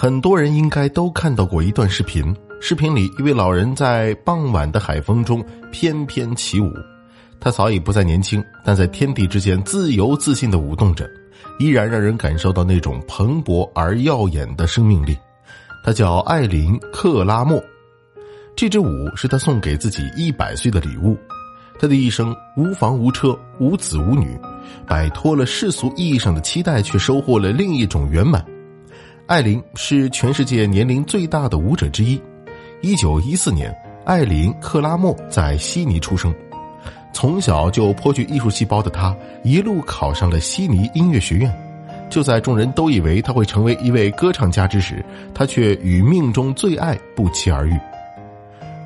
很多人应该都看到过一段视频，视频里一位老人在傍晚的海风中翩翩起舞。他早已不再年轻，但在天地之间自由自信的舞动着，依然让人感受到那种蓬勃而耀眼的生命力。他叫艾琳·克拉默，这支舞是他送给自己一百岁的礼物。他的一生无房无车无子无女，摆脱了世俗意义上的期待，却收获了另一种圆满。艾琳是全世界年龄最大的舞者之一。一九一四年，艾琳·克拉默在悉尼出生。从小就颇具艺术细胞的她，一路考上了悉尼音乐学院。就在众人都以为他会成为一位歌唱家之时，他却与命中最爱不期而遇。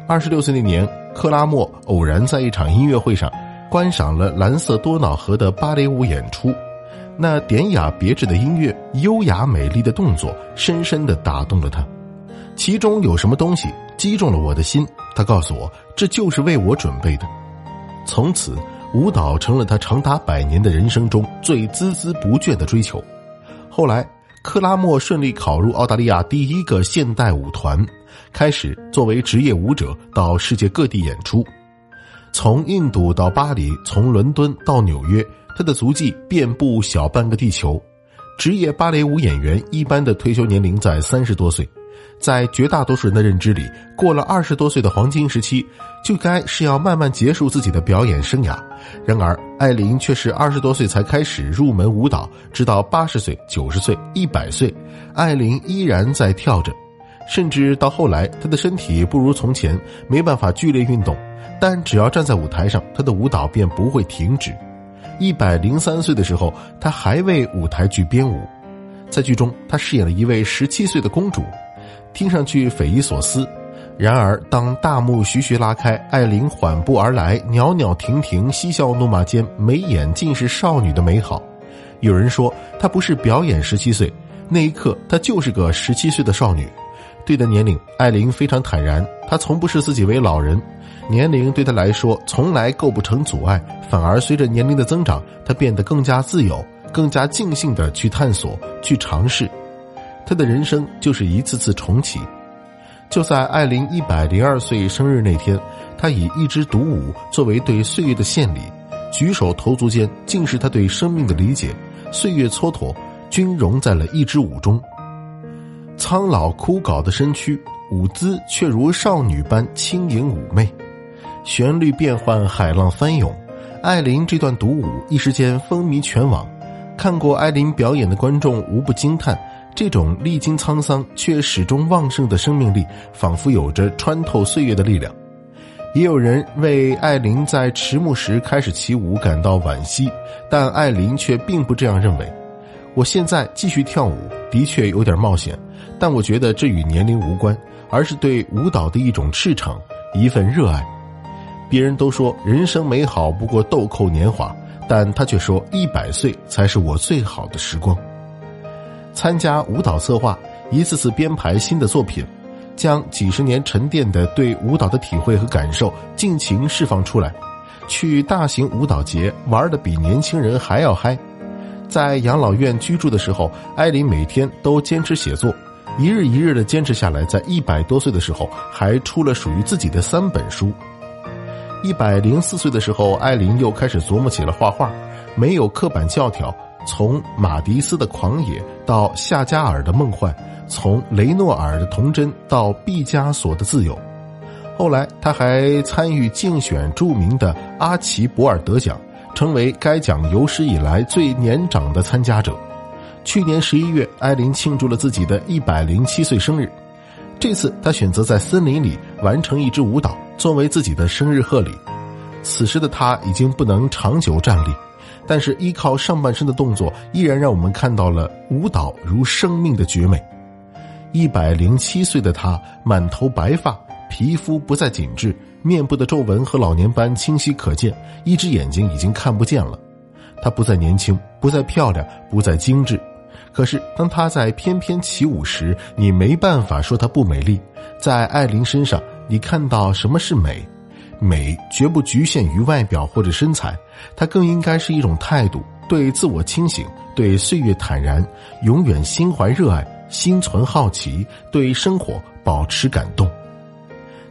二十六岁那年，克拉默偶然在一场音乐会上观赏了蓝色多瑙河的芭蕾舞演出，那典雅别致的音乐、优雅美丽的动作，深深的打动了他。其中有什么东西击中了我的心？他告诉我，这就是为我准备的。从此，舞蹈成了他长达百年的人生中最孜孜不倦的追求。后来，克拉默顺利考入澳大利亚第一个现代舞团，开始作为职业舞者到世界各地演出。从印度到巴黎，从伦敦到纽约，他的足迹遍布小半个地球。职业芭蕾舞演员一般的退休年龄在三十多岁。在绝大多数人的认知里，过了二十多岁的黄金时期，就该是要慢慢结束自己的表演生涯。然而，艾琳却是二十多岁才开始入门舞蹈，直到八十岁、九十岁、一百岁，艾琳依然在跳着。甚至到后来，她的身体不如从前，没办法剧烈运动，但只要站在舞台上，她的舞蹈便不会停止。一百零三岁的时候，她还为舞台剧编舞，在剧中，她饰演了一位十七岁的公主。听上去匪夷所思，然而当大幕徐徐拉开，艾琳缓步而来，袅袅婷婷，嬉笑怒骂间，眉眼尽是少女的美好。有人说她不是表演十七岁，那一刻她就是个十七岁的少女。对的年龄，艾琳非常坦然，她从不视自己为老人，年龄对他来说从来构不成阻碍，反而随着年龄的增长，他变得更加自由，更加尽兴的去探索，去尝试。他的人生就是一次次重启。就在艾琳一百零二岁生日那天，他以一支独舞作为对岁月的献礼，举手投足间尽是他对生命的理解。岁月蹉跎，均融在了一支舞中。苍老枯槁的身躯，舞姿却如少女般轻盈妩媚。旋律变换，海浪翻涌，艾琳这段独舞一时间风靡全网。看过艾琳表演的观众无不惊叹。这种历经沧桑却始终旺盛的生命力，仿佛有着穿透岁月的力量。也有人为艾琳在迟暮时开始起舞感到惋惜，但艾琳却并不这样认为。我现在继续跳舞，的确有点冒险，但我觉得这与年龄无关，而是对舞蹈的一种赤诚，一份热爱。别人都说人生美好不过豆蔻年华，但他却说一百岁才是我最好的时光。参加舞蹈策划，一次次编排新的作品，将几十年沉淀的对舞蹈的体会和感受尽情释放出来。去大型舞蹈节玩的比年轻人还要嗨。在养老院居住的时候，艾琳每天都坚持写作，一日一日的坚持下来，在一百多岁的时候还出了属于自己的三本书。一百零四岁的时候，艾琳又开始琢磨起了画画，没有刻板教条。从马迪斯的狂野到夏加尔的梦幻，从雷诺尔的童真到毕加索的自由。后来，他还参与竞选著名的阿奇博尔德奖，成为该奖有史以来最年长的参加者。去年十一月，艾琳庆祝了自己的一百零七岁生日。这次，他选择在森林里完成一支舞蹈，作为自己的生日贺礼。此时的他已经不能长久站立。但是依靠上半身的动作，依然让我们看到了舞蹈如生命的绝美。一百零七岁的他，满头白发，皮肤不再紧致，面部的皱纹和老年斑清晰可见，一只眼睛已经看不见了。她不再年轻，不再漂亮，不再精致。可是当她在翩翩起舞时，你没办法说她不美丽。在艾琳身上，你看到什么是美？美绝不局限于外表或者身材，它更应该是一种态度，对自我清醒，对岁月坦然，永远心怀热爱，心存好奇，对生活保持感动。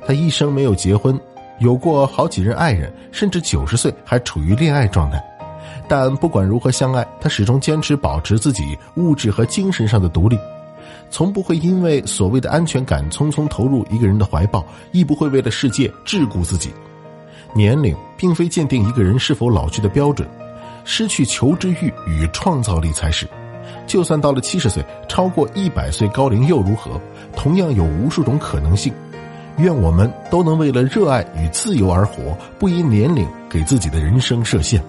他一生没有结婚，有过好几任爱人，甚至九十岁还处于恋爱状态。但不管如何相爱，他始终坚持保持自己物质和精神上的独立，从不会因为所谓的安全感匆匆投入一个人的怀抱，亦不会为了世界桎梏自己。年龄并非鉴定一个人是否老去的标准，失去求知欲与创造力才是。就算到了七十岁，超过一百岁高龄又如何？同样有无数种可能性。愿我们都能为了热爱与自由而活，不因年龄给自己的人生设限。